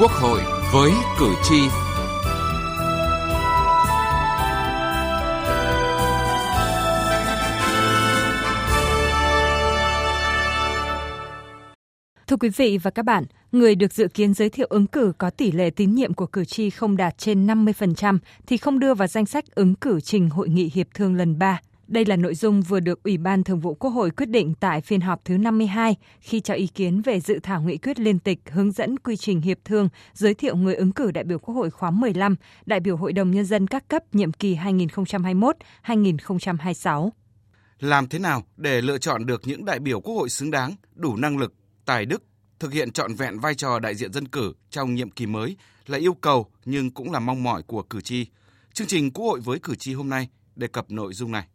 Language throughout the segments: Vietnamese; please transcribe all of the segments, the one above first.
Quốc hội với cử tri. Thưa quý vị và các bạn, người được dự kiến giới thiệu ứng cử có tỷ lệ tín nhiệm của cử tri không đạt trên 50% thì không đưa vào danh sách ứng cử trình hội nghị hiệp thương lần 3. Đây là nội dung vừa được Ủy ban Thường vụ Quốc hội quyết định tại phiên họp thứ 52 khi cho ý kiến về dự thảo nghị quyết liên tịch hướng dẫn quy trình hiệp thương giới thiệu người ứng cử đại biểu Quốc hội khóa 15, đại biểu Hội đồng Nhân dân các cấp nhiệm kỳ 2021-2026. Làm thế nào để lựa chọn được những đại biểu Quốc hội xứng đáng, đủ năng lực, tài đức, thực hiện trọn vẹn vai trò đại diện dân cử trong nhiệm kỳ mới là yêu cầu nhưng cũng là mong mỏi của cử tri. Chương trình Quốc hội với cử tri hôm nay đề cập nội dung này.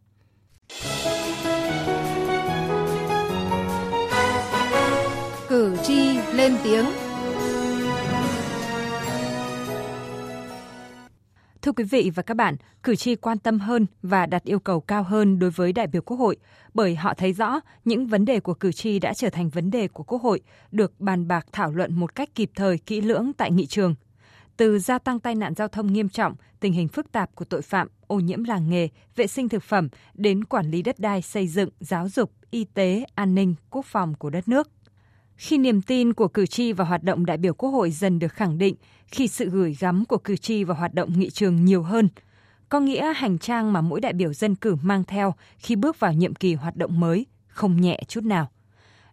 Cử tri lên tiếng. Thưa quý vị và các bạn, cử tri quan tâm hơn và đặt yêu cầu cao hơn đối với đại biểu Quốc hội bởi họ thấy rõ những vấn đề của cử tri đã trở thành vấn đề của Quốc hội, được bàn bạc thảo luận một cách kịp thời, kỹ lưỡng tại nghị trường từ gia tăng tai nạn giao thông nghiêm trọng, tình hình phức tạp của tội phạm, ô nhiễm làng nghề, vệ sinh thực phẩm đến quản lý đất đai, xây dựng, giáo dục, y tế, an ninh, quốc phòng của đất nước. Khi niềm tin của cử tri và hoạt động đại biểu Quốc hội dần được khẳng định, khi sự gửi gắm của cử tri và hoạt động nghị trường nhiều hơn, có nghĩa hành trang mà mỗi đại biểu dân cử mang theo khi bước vào nhiệm kỳ hoạt động mới không nhẹ chút nào.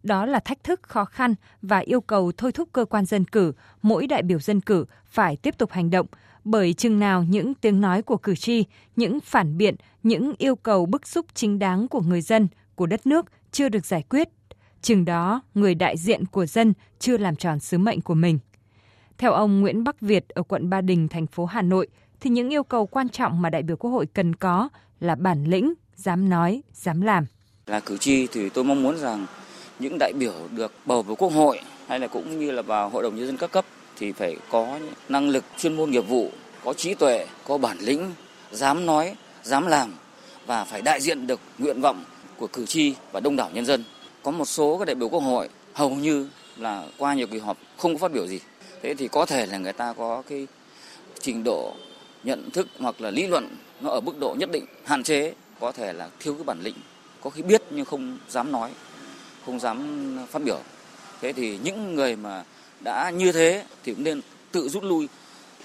Đó là thách thức khó khăn và yêu cầu thôi thúc cơ quan dân cử, mỗi đại biểu dân cử phải tiếp tục hành động, bởi chừng nào những tiếng nói của cử tri, những phản biện, những yêu cầu bức xúc chính đáng của người dân, của đất nước chưa được giải quyết, chừng đó người đại diện của dân chưa làm tròn sứ mệnh của mình. Theo ông Nguyễn Bắc Việt ở quận Ba Đình, thành phố Hà Nội, thì những yêu cầu quan trọng mà đại biểu Quốc hội cần có là bản lĩnh, dám nói, dám làm. Là cử tri thì tôi mong muốn rằng những đại biểu được bầu vào Quốc hội hay là cũng như là vào Hội đồng nhân dân các cấp thì phải có năng lực chuyên môn nghiệp vụ, có trí tuệ, có bản lĩnh, dám nói, dám làm và phải đại diện được nguyện vọng của cử tri và đông đảo nhân dân. Có một số các đại biểu Quốc hội hầu như là qua nhiều kỳ họp không có phát biểu gì. Thế thì có thể là người ta có cái trình độ nhận thức hoặc là lý luận nó ở mức độ nhất định hạn chế, có thể là thiếu cái bản lĩnh, có khi biết nhưng không dám nói không dám phát biểu. Thế thì những người mà đã như thế thì cũng nên tự rút lui,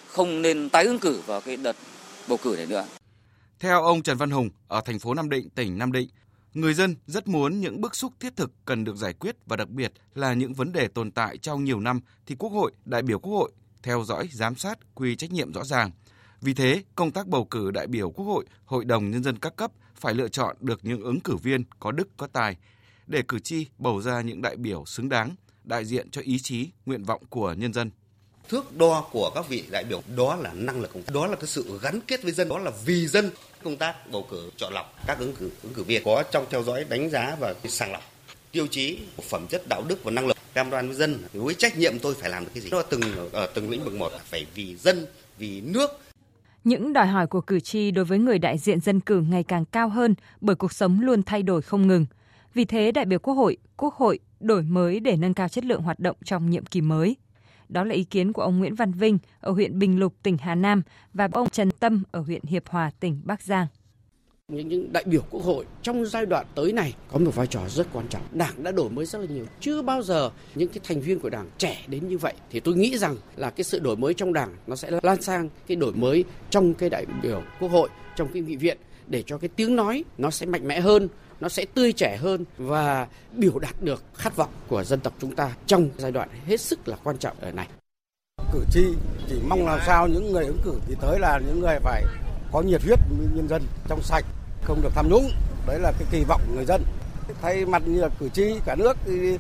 không nên tái ứng cử vào cái đợt bầu cử này nữa. Theo ông Trần Văn Hùng ở thành phố Nam Định, tỉnh Nam Định, người dân rất muốn những bức xúc thiết thực cần được giải quyết và đặc biệt là những vấn đề tồn tại trong nhiều năm thì Quốc hội, đại biểu Quốc hội theo dõi, giám sát, quy trách nhiệm rõ ràng. Vì thế, công tác bầu cử đại biểu Quốc hội, Hội đồng Nhân dân các cấp phải lựa chọn được những ứng cử viên có đức có tài, để cử tri bầu ra những đại biểu xứng đáng, đại diện cho ý chí, nguyện vọng của nhân dân. Thước đo của các vị đại biểu đó là năng lực, đó là cái sự gắn kết với dân, đó là vì dân. Công tác bầu cử chọn lọc các ứng cử ứng cử viên có trong theo dõi đánh giá và sàng lọc tiêu chí phẩm chất đạo đức và năng lực cam đoan với dân với trách nhiệm tôi phải làm được cái gì nó từng ở từng lĩnh vực một phải vì dân vì nước những đòi hỏi của cử tri đối với người đại diện dân cử ngày càng cao hơn bởi cuộc sống luôn thay đổi không ngừng. Vì thế, đại biểu Quốc hội, Quốc hội đổi mới để nâng cao chất lượng hoạt động trong nhiệm kỳ mới. Đó là ý kiến của ông Nguyễn Văn Vinh ở huyện Bình Lục, tỉnh Hà Nam và ông Trần Tâm ở huyện Hiệp Hòa, tỉnh Bắc Giang. Những, những đại biểu quốc hội trong giai đoạn tới này có một vai trò rất quan trọng. Đảng đã đổi mới rất là nhiều. Chưa bao giờ những cái thành viên của đảng trẻ đến như vậy. Thì tôi nghĩ rằng là cái sự đổi mới trong đảng nó sẽ lan sang cái đổi mới trong cái đại biểu quốc hội, trong cái nghị viện để cho cái tiếng nói nó sẽ mạnh mẽ hơn, nó sẽ tươi trẻ hơn và biểu đạt được khát vọng của dân tộc chúng ta trong giai đoạn hết sức là quan trọng ở này. Cử tri chỉ mong làm sao những người ứng cử thì tới là những người phải có nhiệt huyết với nhân dân trong sạch, không được tham nhũng. Đấy là cái kỳ vọng của người dân. Thay mặt như là cử tri cả nước thì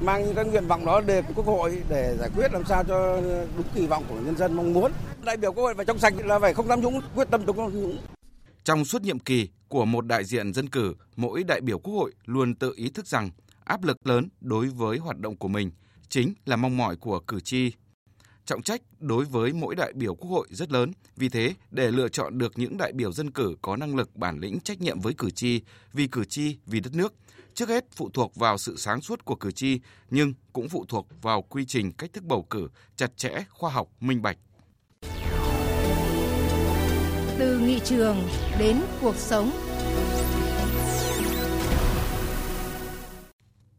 mang cái nguyện vọng đó đề quốc hội để giải quyết làm sao cho đúng kỳ vọng của nhân dân mong muốn. Đại biểu quốc hội phải trong sạch là phải không tham nhũng, quyết tâm chống tham nhũng. Trong suốt nhiệm kỳ của một đại diện dân cử, mỗi đại biểu Quốc hội luôn tự ý thức rằng áp lực lớn đối với hoạt động của mình chính là mong mỏi của cử tri. trọng trách đối với mỗi đại biểu Quốc hội rất lớn. Vì thế, để lựa chọn được những đại biểu dân cử có năng lực, bản lĩnh, trách nhiệm với cử tri, vì cử tri, vì đất nước, trước hết phụ thuộc vào sự sáng suốt của cử tri, nhưng cũng phụ thuộc vào quy trình cách thức bầu cử chặt chẽ, khoa học, minh bạch. Từ nghị trường đến cuộc sống.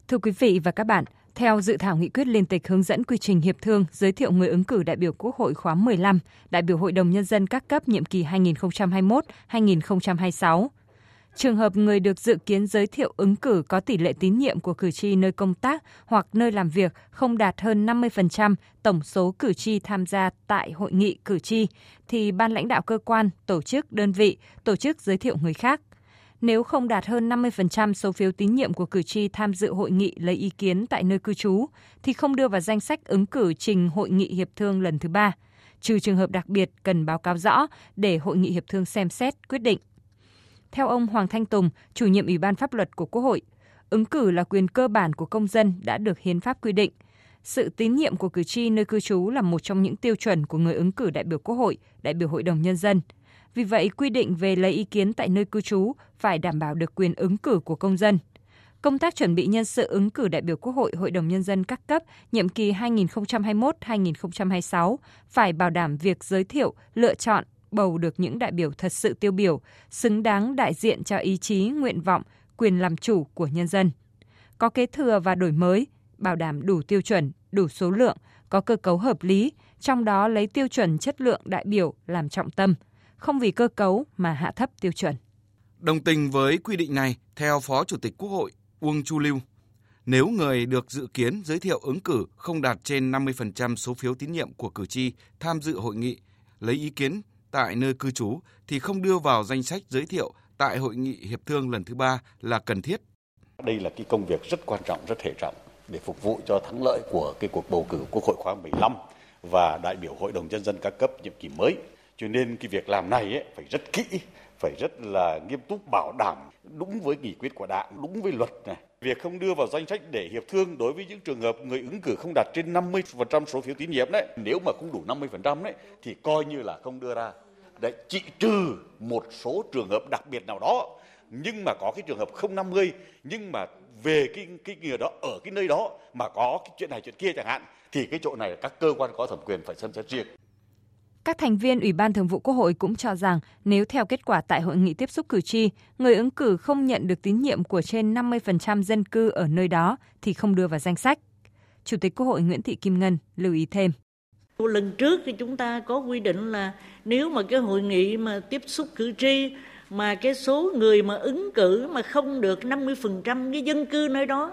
Thưa quý vị và các bạn, theo dự thảo nghị quyết liên tịch hướng dẫn quy trình hiệp thương giới thiệu người ứng cử đại biểu Quốc hội khóa 15, đại biểu Hội đồng Nhân dân các cấp nhiệm kỳ 2021-2026. Trường hợp người được dự kiến giới thiệu ứng cử có tỷ lệ tín nhiệm của cử tri nơi công tác hoặc nơi làm việc không đạt hơn 50% tổng số cử tri tham gia tại hội nghị cử tri, thì ban lãnh đạo cơ quan, tổ chức, đơn vị tổ chức giới thiệu người khác – nếu không đạt hơn 50% số phiếu tín nhiệm của cử tri tham dự hội nghị lấy ý kiến tại nơi cư trú, thì không đưa vào danh sách ứng cử trình hội nghị hiệp thương lần thứ ba, trừ trường hợp đặc biệt cần báo cáo rõ để hội nghị hiệp thương xem xét quyết định. Theo ông Hoàng Thanh Tùng, chủ nhiệm Ủy ban pháp luật của Quốc hội, ứng cử là quyền cơ bản của công dân đã được hiến pháp quy định. Sự tín nhiệm của cử tri nơi cư trú là một trong những tiêu chuẩn của người ứng cử đại biểu Quốc hội, đại biểu Hội đồng Nhân dân – vì vậy, quy định về lấy ý kiến tại nơi cư trú phải đảm bảo được quyền ứng cử của công dân. Công tác chuẩn bị nhân sự ứng cử đại biểu Quốc hội, Hội đồng Nhân dân các cấp nhiệm kỳ 2021-2026 phải bảo đảm việc giới thiệu, lựa chọn, bầu được những đại biểu thật sự tiêu biểu, xứng đáng đại diện cho ý chí, nguyện vọng, quyền làm chủ của nhân dân. Có kế thừa và đổi mới, bảo đảm đủ tiêu chuẩn, đủ số lượng, có cơ cấu hợp lý, trong đó lấy tiêu chuẩn chất lượng đại biểu làm trọng tâm – không vì cơ cấu mà hạ thấp tiêu chuẩn. Đồng tình với quy định này, theo Phó Chủ tịch Quốc hội Uông Chu Lưu, nếu người được dự kiến giới thiệu ứng cử không đạt trên 50% số phiếu tín nhiệm của cử tri tham dự hội nghị lấy ý kiến tại nơi cư trú thì không đưa vào danh sách giới thiệu tại hội nghị hiệp thương lần thứ ba là cần thiết. Đây là cái công việc rất quan trọng, rất hệ trọng để phục vụ cho thắng lợi của cái cuộc bầu cử Quốc hội khóa 15 và đại biểu Hội đồng nhân dân các cấp nhiệm kỳ mới cho nên cái việc làm này ấy, phải rất kỹ phải rất là nghiêm túc bảo đảm đúng với nghị quyết của đảng đúng với luật này việc không đưa vào danh sách để hiệp thương đối với những trường hợp người ứng cử không đạt trên 50% số phiếu tín nhiệm đấy. Nếu mà không đủ 50% đấy, thì coi như là không đưa ra. Đấy trị trừ một số trường hợp đặc biệt nào đó. Nhưng mà có cái trường hợp không 50 nhưng mà về cái cái người đó, ở cái nơi đó mà có cái chuyện này chuyện kia chẳng hạn, thì cái chỗ này các cơ quan có thẩm quyền phải xem xét riêng các thành viên Ủy ban Thường vụ Quốc hội cũng cho rằng nếu theo kết quả tại hội nghị tiếp xúc cử tri, người ứng cử không nhận được tín nhiệm của trên 50% dân cư ở nơi đó thì không đưa vào danh sách. Chủ tịch Quốc hội Nguyễn Thị Kim Ngân lưu ý thêm. Lần trước thì chúng ta có quy định là nếu mà cái hội nghị mà tiếp xúc cử tri mà cái số người mà ứng cử mà không được 50% cái dân cư nơi đó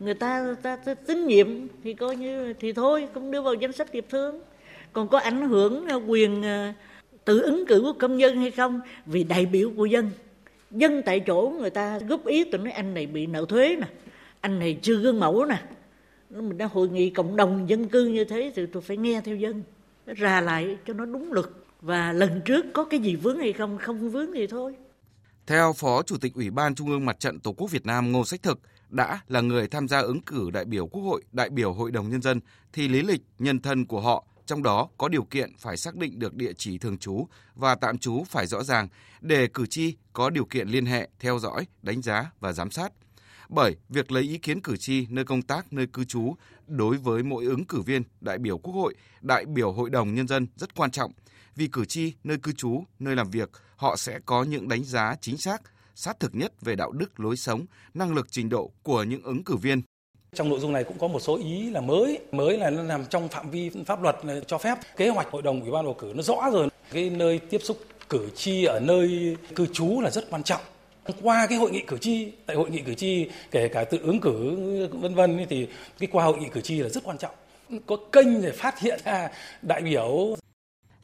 người ta, ta, ta tín nhiệm thì coi như thì thôi không đưa vào danh sách hiệp thương còn có ảnh hưởng ờ, quyền ờ, tự ứng cử của công dân hay không? Vì đại biểu của dân. Dân tại chỗ người ta góp ý tôi nói anh này bị nợ thuế nè anh này chưa gương mẫu nè. Mình đã hội nghị cộng đồng dân cư như thế thì tôi phải nghe theo dân ra lại cho nó đúng luật. Và lần trước có cái gì vướng hay không không vướng thì thôi. Theo Phó Chủ tịch Ủy ban Trung ương Mặt trận Tổ quốc Việt Nam Ngô Sách Thực, đã là người tham gia ứng cử đại biểu Quốc hội, đại biểu Hội đồng Nhân dân, thì lý lịch, nhân thân của họ trong đó có điều kiện phải xác định được địa chỉ thường trú và tạm trú phải rõ ràng để cử tri có điều kiện liên hệ, theo dõi, đánh giá và giám sát. Bởi việc lấy ý kiến cử tri nơi công tác, nơi cư trú đối với mỗi ứng cử viên, đại biểu Quốc hội, đại biểu Hội đồng Nhân dân rất quan trọng vì cử tri nơi cư trú, nơi làm việc, họ sẽ có những đánh giá chính xác, sát thực nhất về đạo đức lối sống, năng lực trình độ của những ứng cử viên trong nội dung này cũng có một số ý là mới, mới là nó nằm trong phạm vi pháp luật cho phép. Kế hoạch hội đồng ủy ban bầu cử nó rõ rồi. Cái nơi tiếp xúc cử tri ở nơi cư trú là rất quan trọng. Qua cái hội nghị cử tri, tại hội nghị cử tri kể cả tự ứng cử vân vân thì cái qua hội nghị cử tri là rất quan trọng. Có kênh để phát hiện ra đại biểu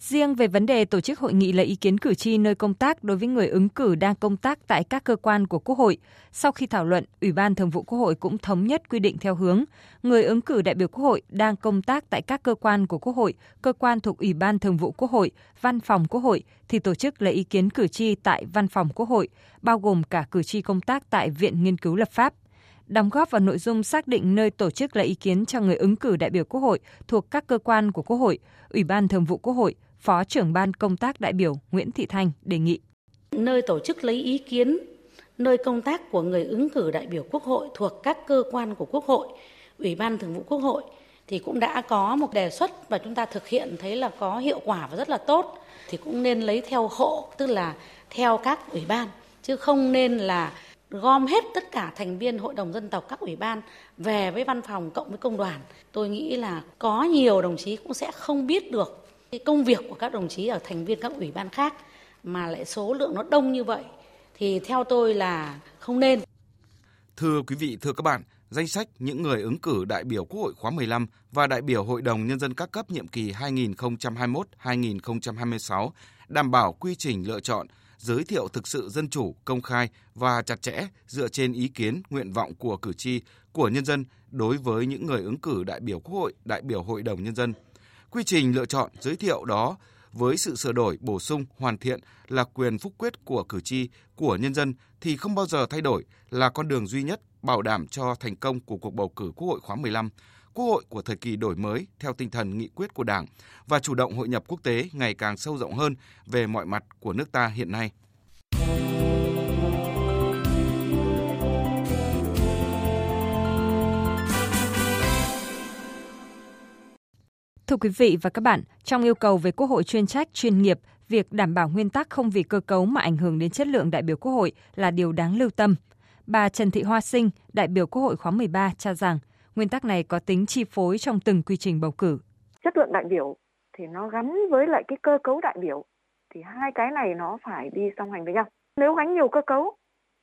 Riêng về vấn đề tổ chức hội nghị lấy ý kiến cử tri nơi công tác đối với người ứng cử đang công tác tại các cơ quan của Quốc hội, sau khi thảo luận, Ủy ban Thường vụ Quốc hội cũng thống nhất quy định theo hướng người ứng cử đại biểu Quốc hội đang công tác tại các cơ quan của Quốc hội, cơ quan thuộc Ủy ban Thường vụ Quốc hội, Văn phòng Quốc hội thì tổ chức lấy ý kiến cử tri tại Văn phòng Quốc hội, bao gồm cả cử tri công tác tại Viện Nghiên cứu Lập pháp. đóng góp vào nội dung xác định nơi tổ chức lấy ý kiến cho người ứng cử đại biểu Quốc hội thuộc các cơ quan của Quốc hội, Ủy ban Thường vụ Quốc hội, Phó trưởng ban công tác đại biểu Nguyễn Thị Thanh đề nghị. Nơi tổ chức lấy ý kiến, nơi công tác của người ứng cử đại biểu Quốc hội thuộc các cơ quan của Quốc hội, Ủy ban Thường vụ Quốc hội thì cũng đã có một đề xuất và chúng ta thực hiện thấy là có hiệu quả và rất là tốt thì cũng nên lấy theo hộ tức là theo các ủy ban chứ không nên là gom hết tất cả thành viên hội đồng dân tộc các ủy ban về với văn phòng cộng với công đoàn tôi nghĩ là có nhiều đồng chí cũng sẽ không biết được cái công việc của các đồng chí ở thành viên các ủy ban khác mà lại số lượng nó đông như vậy thì theo tôi là không nên. Thưa quý vị, thưa các bạn, danh sách những người ứng cử đại biểu Quốc hội khóa 15 và đại biểu Hội đồng Nhân dân các cấp nhiệm kỳ 2021-2026 đảm bảo quy trình lựa chọn, giới thiệu thực sự dân chủ, công khai và chặt chẽ dựa trên ý kiến, nguyện vọng của cử tri, của nhân dân đối với những người ứng cử đại biểu Quốc hội, đại biểu Hội đồng Nhân dân. Quy trình lựa chọn, giới thiệu đó với sự sửa đổi, bổ sung, hoàn thiện là quyền phúc quyết của cử tri, của nhân dân thì không bao giờ thay đổi là con đường duy nhất bảo đảm cho thành công của cuộc bầu cử Quốc hội khóa 15, Quốc hội của thời kỳ đổi mới theo tinh thần nghị quyết của Đảng và chủ động hội nhập quốc tế ngày càng sâu rộng hơn về mọi mặt của nước ta hiện nay. Thưa quý vị và các bạn, trong yêu cầu về Quốc hội chuyên trách, chuyên nghiệp, việc đảm bảo nguyên tắc không vì cơ cấu mà ảnh hưởng đến chất lượng đại biểu Quốc hội là điều đáng lưu tâm. Bà Trần Thị Hoa Sinh, đại biểu Quốc hội khóa 13 cho rằng nguyên tắc này có tính chi phối trong từng quy trình bầu cử. Chất lượng đại biểu thì nó gắn với lại cái cơ cấu đại biểu thì hai cái này nó phải đi song hành với nhau. Nếu gánh nhiều cơ cấu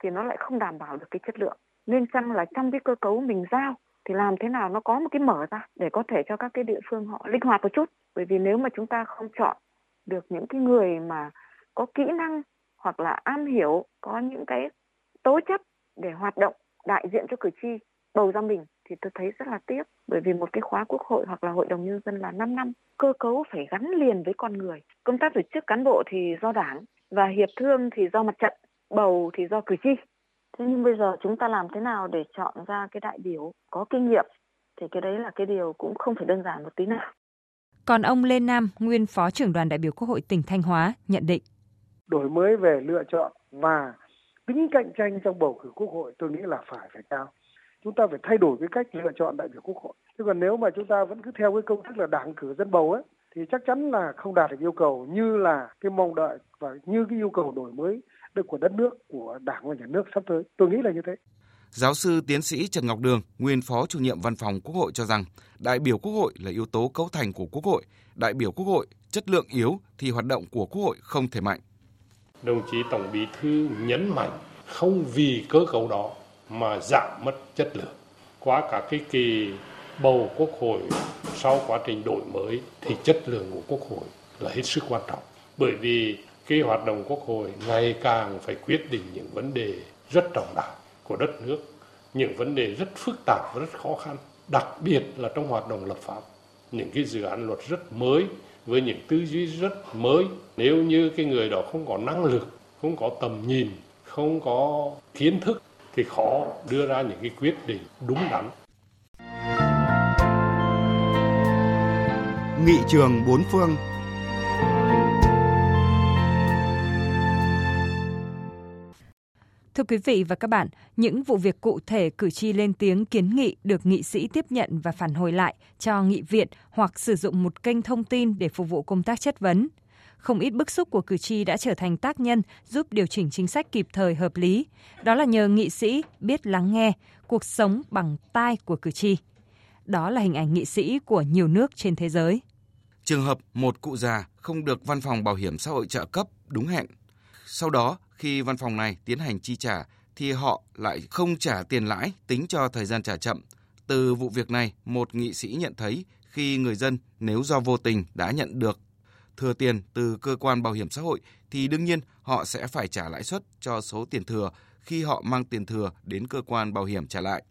thì nó lại không đảm bảo được cái chất lượng. Nên chăng là trong cái cơ cấu mình giao thì làm thế nào nó có một cái mở ra để có thể cho các cái địa phương họ linh hoạt một chút. Bởi vì nếu mà chúng ta không chọn được những cái người mà có kỹ năng hoặc là am hiểu, có những cái tố chất để hoạt động đại diện cho cử tri bầu ra mình thì tôi thấy rất là tiếc. Bởi vì một cái khóa quốc hội hoặc là hội đồng nhân dân là 5 năm cơ cấu phải gắn liền với con người. Công tác tổ chức cán bộ thì do đảng và hiệp thương thì do mặt trận bầu thì do cử tri thế nhưng bây giờ chúng ta làm thế nào để chọn ra cái đại biểu có kinh nghiệm? Thì cái đấy là cái điều cũng không phải đơn giản một tí nào. Còn ông Lê Nam, nguyên Phó trưởng đoàn đại biểu Quốc hội tỉnh Thanh Hóa, nhận định. Đổi mới về lựa chọn và tính cạnh tranh trong bầu cử quốc hội tôi nghĩ là phải phải cao. Chúng ta phải thay đổi cái cách lựa chọn đại biểu quốc hội. Chứ còn nếu mà chúng ta vẫn cứ theo cái công thức là đảng cử dân bầu ấy thì chắc chắn là không đạt được yêu cầu như là cái mong đợi và như cái yêu cầu đổi mới của đất nước của đảng và nhà nước sắp tới tôi nghĩ là như thế Giáo sư tiến sĩ Trần Ngọc Đường, nguyên phó chủ nhiệm văn phòng Quốc hội cho rằng, đại biểu Quốc hội là yếu tố cấu thành của Quốc hội, đại biểu Quốc hội chất lượng yếu thì hoạt động của Quốc hội không thể mạnh. Đồng chí Tổng Bí thư nhấn mạnh không vì cơ cấu đó mà giảm mất chất lượng. Qua cả cái kỳ bầu quốc hội sau quá trình đổi mới thì chất lượng của quốc hội là hết sức quan trọng. Bởi vì cái hoạt động quốc hội ngày càng phải quyết định những vấn đề rất trọng đại của đất nước, những vấn đề rất phức tạp và rất khó khăn, đặc biệt là trong hoạt động lập pháp. Những cái dự án luật rất mới với những tư duy rất mới. Nếu như cái người đó không có năng lực, không có tầm nhìn, không có kiến thức thì khó đưa ra những cái quyết định đúng đắn. Nghị trường bốn phương Thưa quý vị và các bạn, những vụ việc cụ thể cử tri lên tiếng kiến nghị được nghị sĩ tiếp nhận và phản hồi lại cho nghị viện hoặc sử dụng một kênh thông tin để phục vụ công tác chất vấn không ít bức xúc của cử tri đã trở thành tác nhân giúp điều chỉnh chính sách kịp thời hợp lý. Đó là nhờ nghị sĩ biết lắng nghe cuộc sống bằng tai của cử tri. Đó là hình ảnh nghị sĩ của nhiều nước trên thế giới. Trường hợp một cụ già không được văn phòng bảo hiểm xã hội trợ cấp đúng hẹn. Sau đó, khi văn phòng này tiến hành chi trả thì họ lại không trả tiền lãi tính cho thời gian trả chậm. Từ vụ việc này, một nghị sĩ nhận thấy khi người dân nếu do vô tình đã nhận được thừa tiền từ cơ quan bảo hiểm xã hội thì đương nhiên họ sẽ phải trả lãi suất cho số tiền thừa khi họ mang tiền thừa đến cơ quan bảo hiểm trả lại.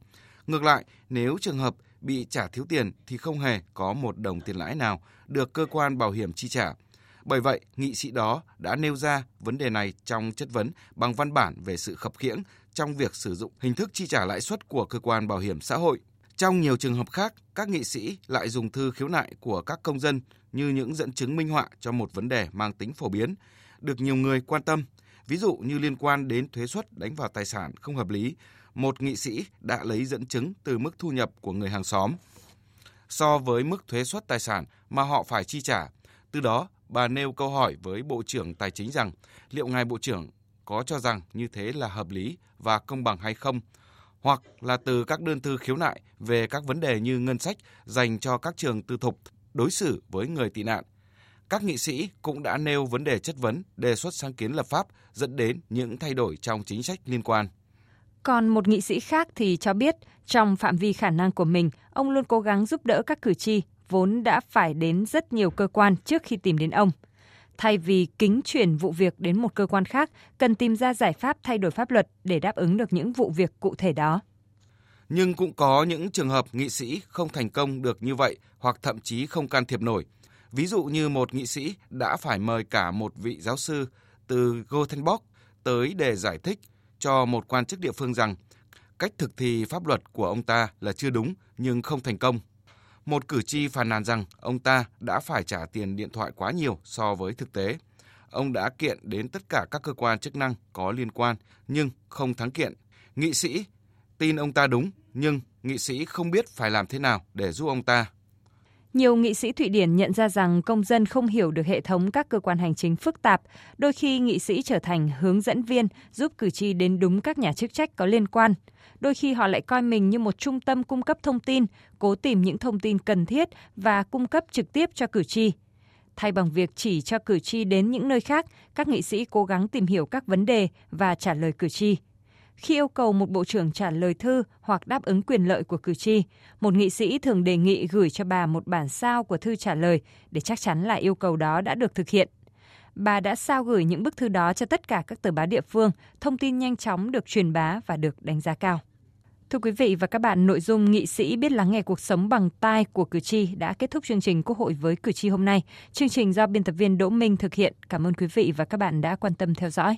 Ngược lại, nếu trường hợp bị trả thiếu tiền thì không hề có một đồng tiền lãi nào được cơ quan bảo hiểm chi trả. Bởi vậy, nghị sĩ đó đã nêu ra vấn đề này trong chất vấn bằng văn bản về sự khập khiễng trong việc sử dụng hình thức chi trả lãi suất của cơ quan bảo hiểm xã hội. Trong nhiều trường hợp khác, các nghị sĩ lại dùng thư khiếu nại của các công dân như những dẫn chứng minh họa cho một vấn đề mang tính phổ biến, được nhiều người quan tâm. Ví dụ như liên quan đến thuế suất đánh vào tài sản không hợp lý, một nghị sĩ đã lấy dẫn chứng từ mức thu nhập của người hàng xóm so với mức thuế suất tài sản mà họ phải chi trả. Từ đó, bà nêu câu hỏi với Bộ trưởng Tài chính rằng liệu ngài Bộ trưởng có cho rằng như thế là hợp lý và công bằng hay không? Hoặc là từ các đơn thư khiếu nại về các vấn đề như ngân sách dành cho các trường tư thục đối xử với người tị nạn. Các nghị sĩ cũng đã nêu vấn đề chất vấn, đề xuất sáng kiến lập pháp dẫn đến những thay đổi trong chính sách liên quan. Còn một nghị sĩ khác thì cho biết, trong phạm vi khả năng của mình, ông luôn cố gắng giúp đỡ các cử tri vốn đã phải đến rất nhiều cơ quan trước khi tìm đến ông. Thay vì kính chuyển vụ việc đến một cơ quan khác, cần tìm ra giải pháp thay đổi pháp luật để đáp ứng được những vụ việc cụ thể đó. Nhưng cũng có những trường hợp nghị sĩ không thành công được như vậy hoặc thậm chí không can thiệp nổi. Ví dụ như một nghị sĩ đã phải mời cả một vị giáo sư từ Gothenburg tới để giải thích cho một quan chức địa phương rằng cách thực thi pháp luật của ông ta là chưa đúng nhưng không thành công. Một cử tri phàn nàn rằng ông ta đã phải trả tiền điện thoại quá nhiều so với thực tế. Ông đã kiện đến tất cả các cơ quan chức năng có liên quan, nhưng không thắng kiện. Nghị sĩ tin ông ta đúng, nhưng nghị sĩ không biết phải làm thế nào để giúp ông ta. Nhiều nghị sĩ Thụy Điển nhận ra rằng công dân không hiểu được hệ thống các cơ quan hành chính phức tạp, đôi khi nghị sĩ trở thành hướng dẫn viên giúp cử tri đến đúng các nhà chức trách có liên quan. Đôi khi họ lại coi mình như một trung tâm cung cấp thông tin, cố tìm những thông tin cần thiết và cung cấp trực tiếp cho cử tri. Thay bằng việc chỉ cho cử tri đến những nơi khác, các nghị sĩ cố gắng tìm hiểu các vấn đề và trả lời cử tri. Khi yêu cầu một bộ trưởng trả lời thư hoặc đáp ứng quyền lợi của cử tri, một nghị sĩ thường đề nghị gửi cho bà một bản sao của thư trả lời để chắc chắn là yêu cầu đó đã được thực hiện. Bà đã sao gửi những bức thư đó cho tất cả các tờ báo địa phương, thông tin nhanh chóng được truyền bá và được đánh giá cao. Thưa quý vị và các bạn, nội dung nghị sĩ biết lắng nghe cuộc sống bằng tai của cử tri đã kết thúc chương trình Quốc hội với cử tri hôm nay. Chương trình do biên tập viên Đỗ Minh thực hiện. Cảm ơn quý vị và các bạn đã quan tâm theo dõi.